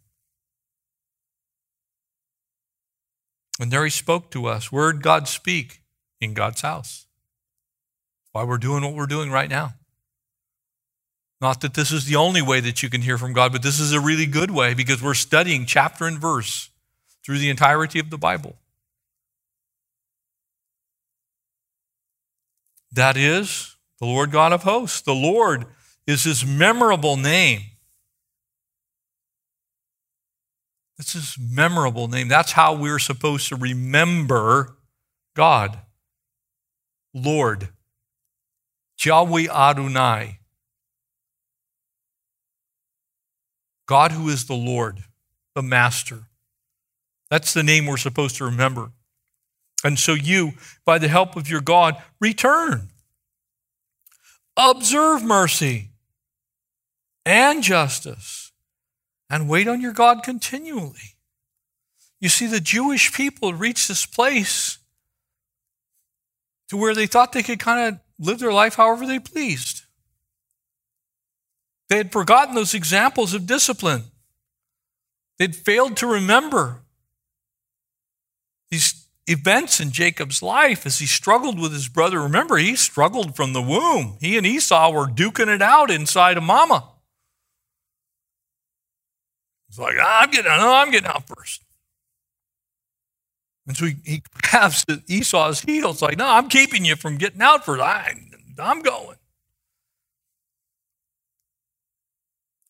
And there he spoke to us. Word God speak? In God's house. Why we're doing what we're doing right now. Not that this is the only way that you can hear from God, but this is a really good way because we're studying chapter and verse through the entirety of the Bible. That is the Lord God of hosts. The Lord is his memorable name. It's his memorable name. That's how we're supposed to remember God. Lord. Yahweh Adonai. God who is the Lord, the Master. That's the name we're supposed to remember. And so you, by the help of your God, return. Observe mercy and justice and wait on your God continually. You see, the Jewish people reached this place to where they thought they could kind of live their life however they pleased. They had forgotten those examples of discipline. They'd failed to remember these events in Jacob's life as he struggled with his brother. Remember, he struggled from the womb. He and Esau were duking it out inside of mama. Like, ah, I'm getting out, no, I'm getting out first. And so he, he grabs Esau's heel. It's like, no, I'm keeping you from getting out first. I, I'm going.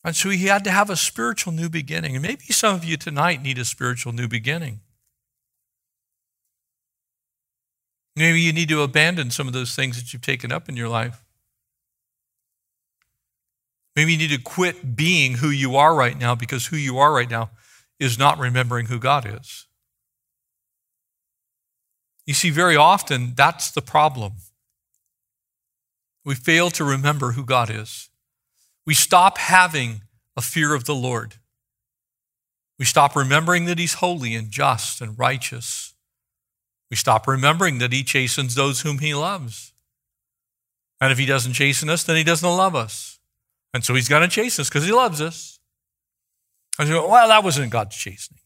And so he had to have a spiritual new beginning. And maybe some of you tonight need a spiritual new beginning. Maybe you need to abandon some of those things that you've taken up in your life. Maybe you need to quit being who you are right now because who you are right now is not remembering who God is. You see, very often that's the problem. We fail to remember who God is. We stop having a fear of the Lord. We stop remembering that He's holy and just and righteous. We stop remembering that He chastens those whom He loves. And if He doesn't chasten us, then He doesn't love us. And so he's going to chase us because he loves us. And you go, well, that wasn't God's chastening.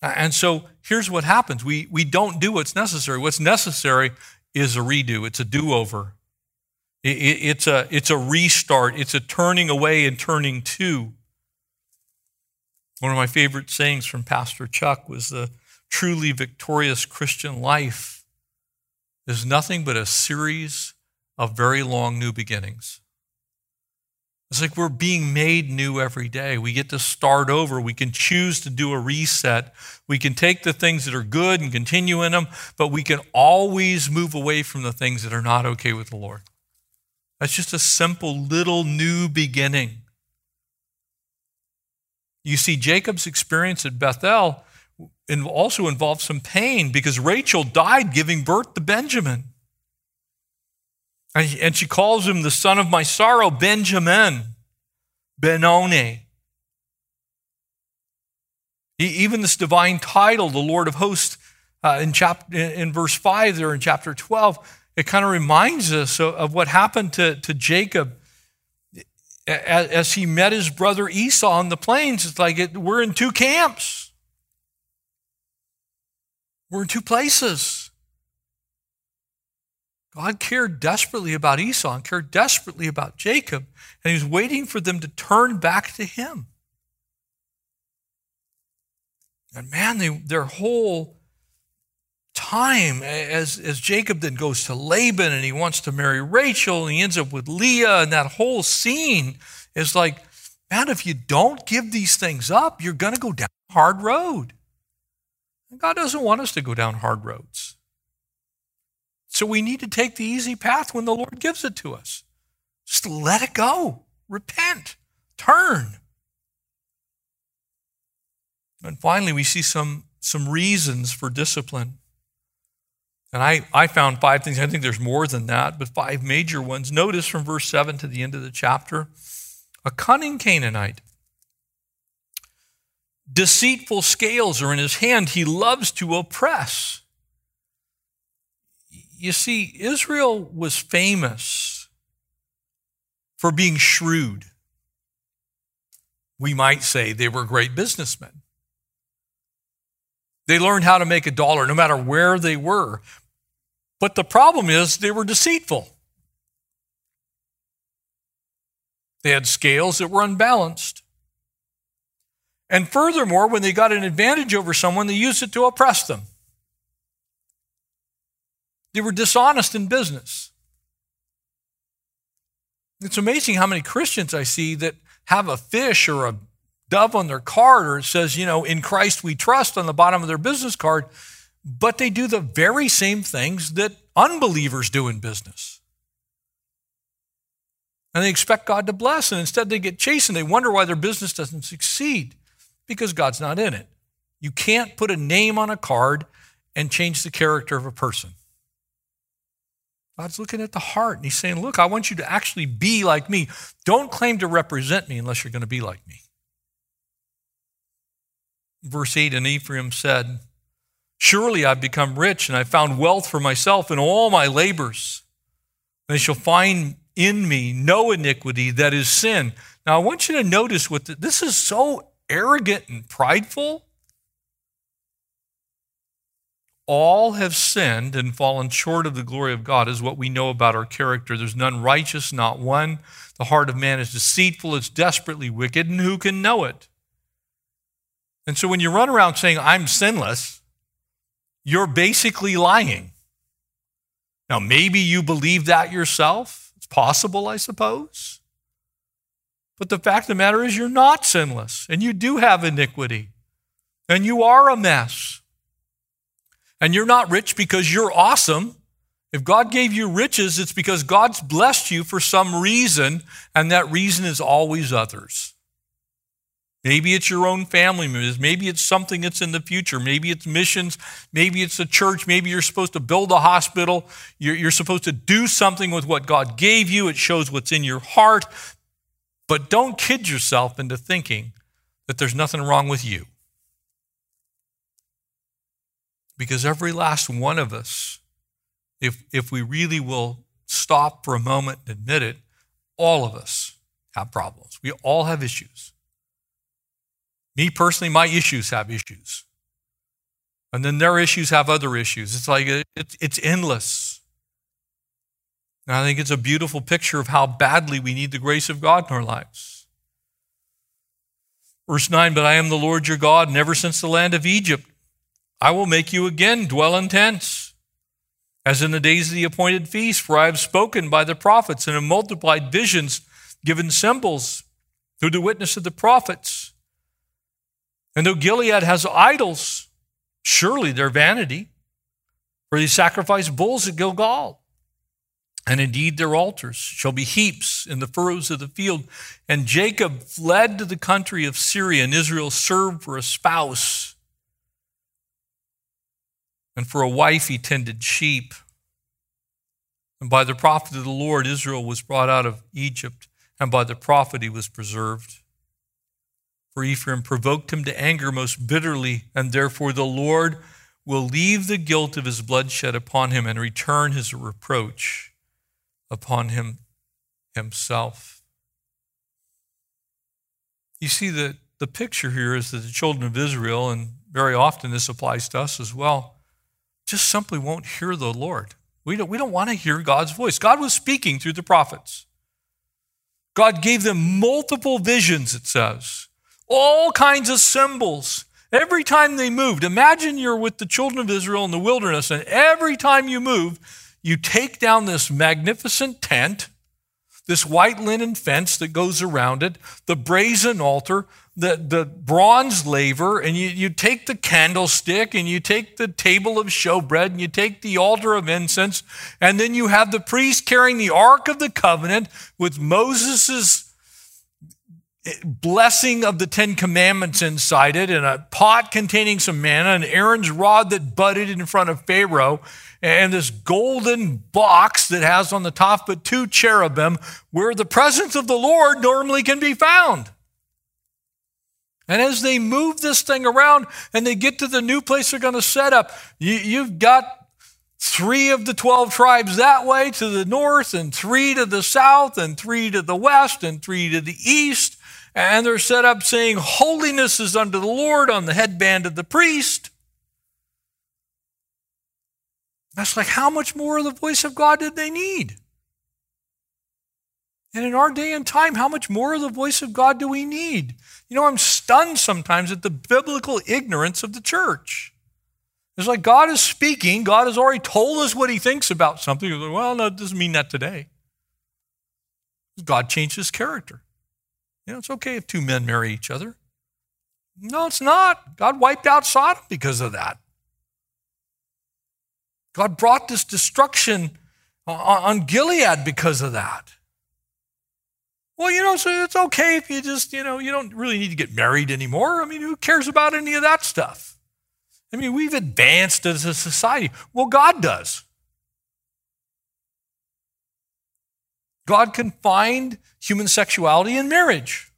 And so here's what happens we, we don't do what's necessary. What's necessary is a redo, it's a do over. It, it, it's, a, it's a restart, it's a turning away and turning to. One of my favorite sayings from Pastor Chuck was the truly victorious Christian life is nothing but a series of very long new beginnings. It's like we're being made new every day. We get to start over. We can choose to do a reset. We can take the things that are good and continue in them, but we can always move away from the things that are not okay with the Lord. That's just a simple little new beginning. You see, Jacob's experience at Bethel also involved some pain because Rachel died giving birth to Benjamin. And she calls him the son of my sorrow, Benjamin, Benoni. Even this divine title, the Lord of hosts, uh, in, chapter, in verse 5 there in chapter 12, it kind of reminds us of, of what happened to, to Jacob as, as, he met his brother Esau on the plains. It's like it, we're in two camps, we're in two places. God cared desperately about Esau and cared desperately about Jacob, and he was waiting for them to turn back to him. And man, they, their whole time, as, as Jacob then goes to Laban and he wants to marry Rachel and he ends up with Leah, and that whole scene is like, man, if you don't give these things up, you're going to go down a hard road. And God doesn't want us to go down hard roads. So we need to take the easy path when the Lord gives it to us. Just let it go. Repent. Turn. And finally, we see some, some reasons for discipline. And I, I found five things. I think there's more than that, but five major ones. Notice from verse 7 to the end of the chapter a cunning Canaanite. Deceitful scales are in his hand. He loves to oppress you see, Israel was famous for being shrewd. We might say they were great businessmen. They learned how to make a dollar no matter where they were. But the problem is they were deceitful. They had scales that were unbalanced. And furthermore, when they got an advantage over someone, they used it to oppress them. They were dishonest in business. It's amazing how many Christians I see that have a fish or a dove on their card or it says, you know, in Christ we trust on the bottom of their business card, but they do the very same things that unbelievers do in business. And they expect God to bless, and instead they get chased and they wonder why their business doesn't succeed because God's not in it. You can't put a name on a card and change the character of a person. God's looking at the heart and he's saying, Look, I want you to actually be like me. Don't claim to represent me unless you're going to be like me. Verse 8 And Ephraim said, Surely I've become rich and I've found wealth for myself in all my labors. They shall find in me no iniquity that is sin. Now I want you to notice what the, this is so arrogant and prideful. All have sinned and fallen short of the glory of God, is what we know about our character. There's none righteous, not one. The heart of man is deceitful, it's desperately wicked, and who can know it? And so when you run around saying, I'm sinless, you're basically lying. Now, maybe you believe that yourself. It's possible, I suppose. But the fact of the matter is, you're not sinless, and you do have iniquity, and you are a mess. And you're not rich because you're awesome. If God gave you riches, it's because God's blessed you for some reason, and that reason is always others. Maybe it's your own family members. Maybe it's something that's in the future. Maybe it's missions. Maybe it's a church. Maybe you're supposed to build a hospital. You're, you're, supposed to do something with what God gave you. It shows what's in your heart. But don't kid yourself into thinking that there's nothing wrong with you. Because every last one of us, if, if we really will stop for a moment and admit it, all of us have problems. We all have issues. Me personally, my issues have issues. And then their issues have other issues. It's like uh, it's, it's endless. And I think it's a beautiful picture of how badly we need the grace of God in our lives. Verse 9, but I am the Lord your God, and ever since the land of Egypt, I will make you again dwell in tents, as in the days of the appointed feast, for I have spoken by the prophets and have multiplied visions, given symbols through the witness of the prophets. And though Gilead has idols, surely they're vanity, for they sacrifice bulls at Gilgal. And indeed, their altars shall be heaps in the furrows of the field. And Jacob fled to the country of Syria, and Israel served for a spouse and for a wife he tended sheep. And by the prophet of the Lord, Israel was brought out of Egypt, and by the prophet he was preserved. For Ephraim provoked him to anger most bitterly, and therefore the Lord will leave the guilt of his bloodshed upon him and return his reproach upon him himself. You see, the, the picture here is that the children of Israel, and very often this applies to us as well, just simply won't hear the Lord. We don't, we don't want to hear God's voice. God was speaking through the prophets. God gave them multiple visions, it says, all kinds of symbols. Every time they moved, imagine you're with the children of Israel in the wilderness, and every time you move, you take down this magnificent tent, this white linen fence that goes around it, the brazen altar, the, the bronze laver and you, you take the candlestick and you take the table of showbread and you take the altar of incense and then you have the priest carrying the ark of the covenant with moses's blessing of the Ten Commandments inside it and a pot containing some manna and Aaron's rod that budded in front of Pharaoh and this golden box that has on the top but two cherubim where the presence of the Lord normally can be found. And as they move this thing around and they get to the new place they're going to set up, you, have got three of the 12 tribes that way to the north, and three to the south, and three to the west, and three to the east. And they're set up saying, Holiness is unto the Lord on the headband of the priest. That's like, how much more of the voice of God did they need? And in our day and time, how much more of the voice of God do we need? You know, I'm stunned sometimes at the biblical ignorance of the church. It's like God is speaking, God has already told us what he thinks about something. Like, well, no, it doesn't mean that today. God changed his character. You know, it's okay if two men marry each other. No, it's not. God wiped out Sodom because of that. God brought this destruction on Gilead because of that. Well, you know, so it's okay if you just, you know, you don't really need to get married anymore. I mean, who cares about any of that stuff? I mean, we've advanced as a society. Well, God does. God can find human sexuality in marriage.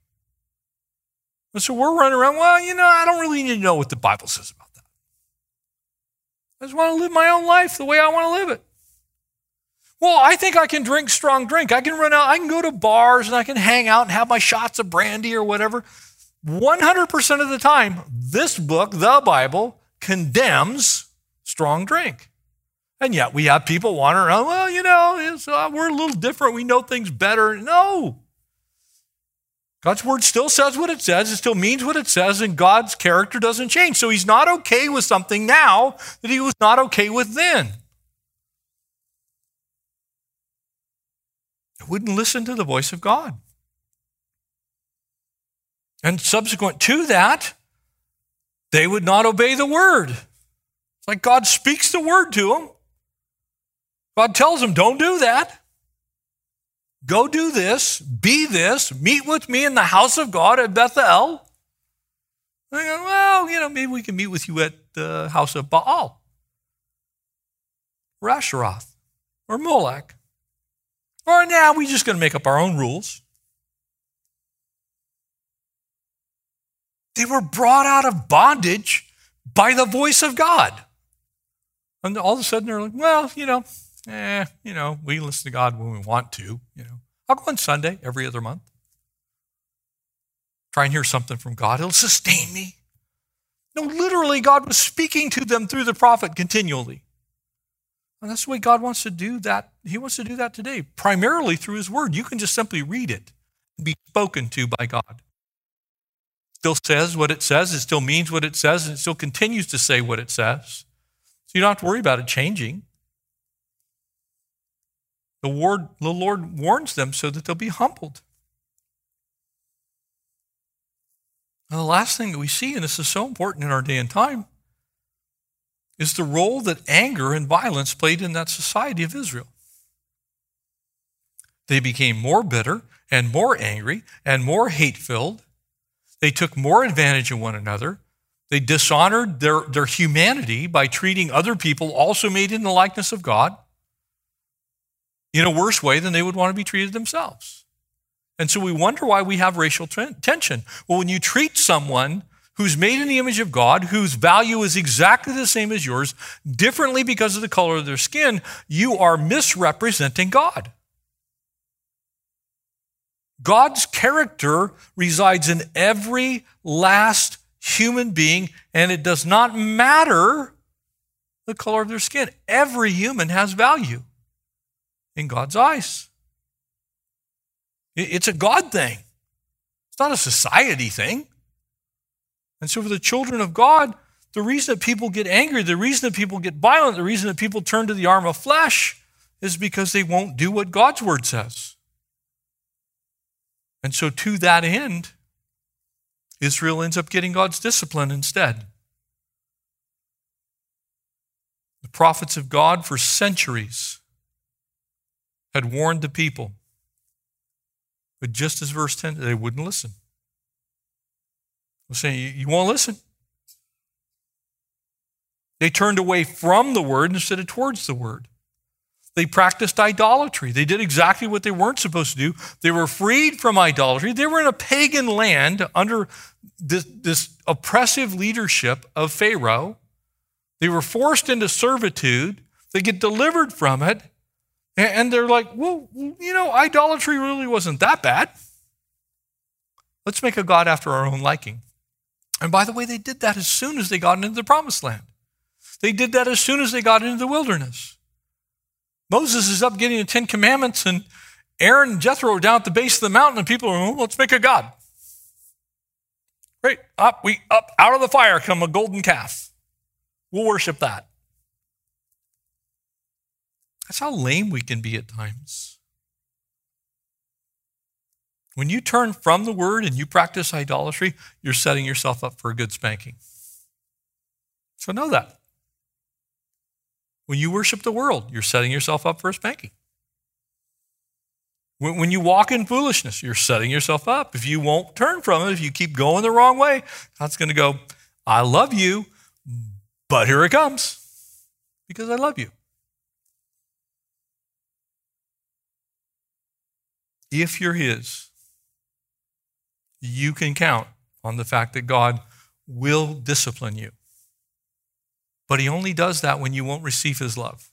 And so we're running around, well, you know, I don't really need to know what the Bible says about that. I just want to live my own life the way I want to live it. Well, I think I can drink strong drink. I can run out, I can go to bars and I can hang out and have my shots of brandy or whatever. 100% of the time, this book, the Bible, condemns strong drink. And yet we have people wandering around, well, you know, uh, we're a little different. We know things better. No. God's word still says what it says, it still means what it says, and God's character doesn't change. So he's not okay with something now that he was not okay with then. Wouldn't listen to the voice of God. And subsequent to that, they would not obey the word. It's like God speaks the word to them. God tells them, don't do that. Go do this, be this, meet with me in the house of God at Bethel. They go, well, you know, maybe we can meet with you at the house of Baal, or Asheroth, or Molech. Or now we're just going to make up our own rules. They were brought out of bondage by the voice of God. And all of a sudden they're like, well, you know, eh, you know, we listen to God when we want to, you know. I'll go on Sunday every other month. Try and hear something from God. It'll sustain me. No, literally, God was speaking to them through the prophet continually. And that's the way God wants to do that. He wants to do that today, primarily through His Word. You can just simply read it and be spoken to by God. Still says what it says, it still means what it says, and it still continues to say what it says. So you don't have to worry about it changing. The Lord, the Lord warns them so that they'll be humbled. And the last thing that we see, and this is so important in our day and time, is the role that anger and violence played in that society of Israel. They became more bitter and more angry and more hate filled. They took more advantage of one another. They dishonored their, their humanity by treating other people also made in the likeness of God in a worse way than they would want to be treated themselves. And so we wonder why we have racial tension. Well, when you treat someone who's made in the image of God, whose value is exactly the same as yours, differently because of the color of their skin, you are misrepresenting God. God's character resides in every last human being, and it does not matter the color of their skin. Every human has value in God's eyes. It's a God thing, it's not a society thing. And so, for the children of God, the reason that people get angry, the reason that people get violent, the reason that people turn to the arm of flesh is because they won't do what God's word says. And so, to that end, Israel ends up getting God's discipline instead. The prophets of God for centuries had warned the people, but just as verse 10, they wouldn't listen was saying, You won't listen. They turned away from the word instead of towards the word. They practiced idolatry. They did exactly what they weren't supposed to do. They were freed from idolatry. They were in a pagan land under this, this oppressive leadership of Pharaoh. They were forced into servitude. They get delivered from it. And they're like, well, you know, idolatry really wasn't that bad. Let's make a God after our own liking. And by the way, they did that as soon as they got into the promised land. They did that as soon as they got into the wilderness. Moses is up getting the Ten Commandments, and Aaron and Jethro are down at the base of the mountain, and people are, well, let's make a God. Great. Up, we up out of the fire come a golden calf. We'll worship that. That's how lame we can be at times. When you turn from the word and you practice idolatry, you're setting yourself up for a good spanking. So know that. When you worship the world, you're setting yourself up for a spanking. When, you walk in foolishness, you're setting yourself up. If you won't turn from it, if you keep going the wrong way, God's going to go, I love you, but here it comes because I love you. If you're His, you can count on the fact that God will discipline you. But He only does that when you won't receive His love.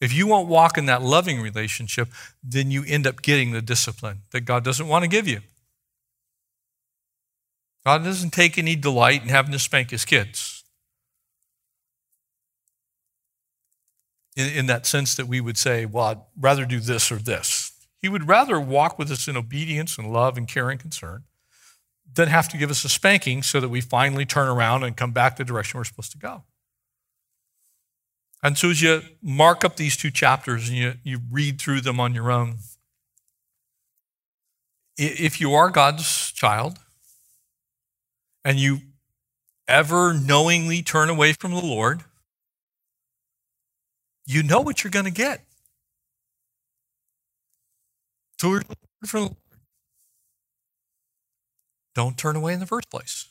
If you won't walk in that loving relationship, then you end up getting the discipline that God doesn't want to give you. God doesn't take any delight in having to spank his kids. in, in that sense that we would say, well, I'd rather do this or this. He would rather walk with us in obedience and love and care and concern than have to give us a spanking so that we finally turn around and come back the direction we're supposed to go. And so as you mark up these two chapters and you, you read through them on your own, if you are God's child and you ever knowingly turn away from the Lord, you know what you're going to get. From don't turn away in the first place.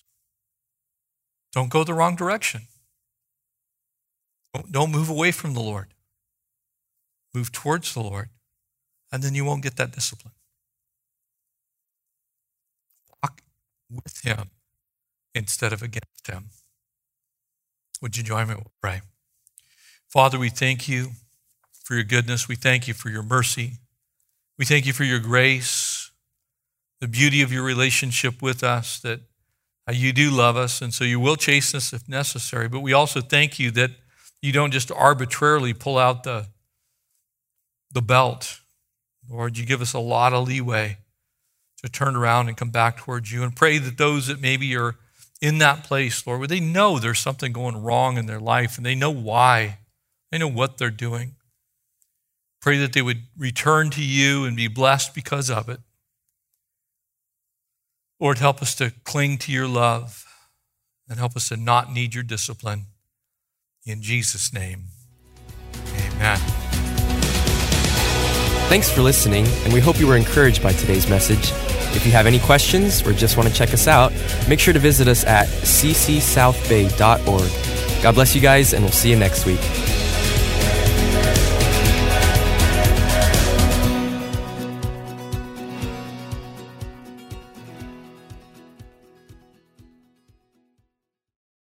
Don't go the wrong direction. Don't, don't move away from the Lord. Move towards the Lord, and then you won't get that discipline. Walk with Him instead of against Him. Would you join me? We'll pray. Father, we thank you for your goodness. We thank you for your mercy. We thank you for your grace, the beauty of your relationship with us, that you do love us, and so you will chasten us if necessary. But we also thank you that you don't just arbitrarily pull out the, the belt. Lord, you give us a lot of leeway to turn around and come back towards you and pray that those that maybe are in that place, Lord, where they know there's something going wrong in their life and they know why, they know what they're doing. Pray that they would return to you and be blessed because of it. Lord, help us to cling to your love and help us to not need your discipline. In Jesus' name, amen. Thanks for listening, and we hope you were encouraged by today's message. If you have any questions or just want to check us out, make sure to visit us at ccsouthbay.org. God bless you guys, and we'll see you next week.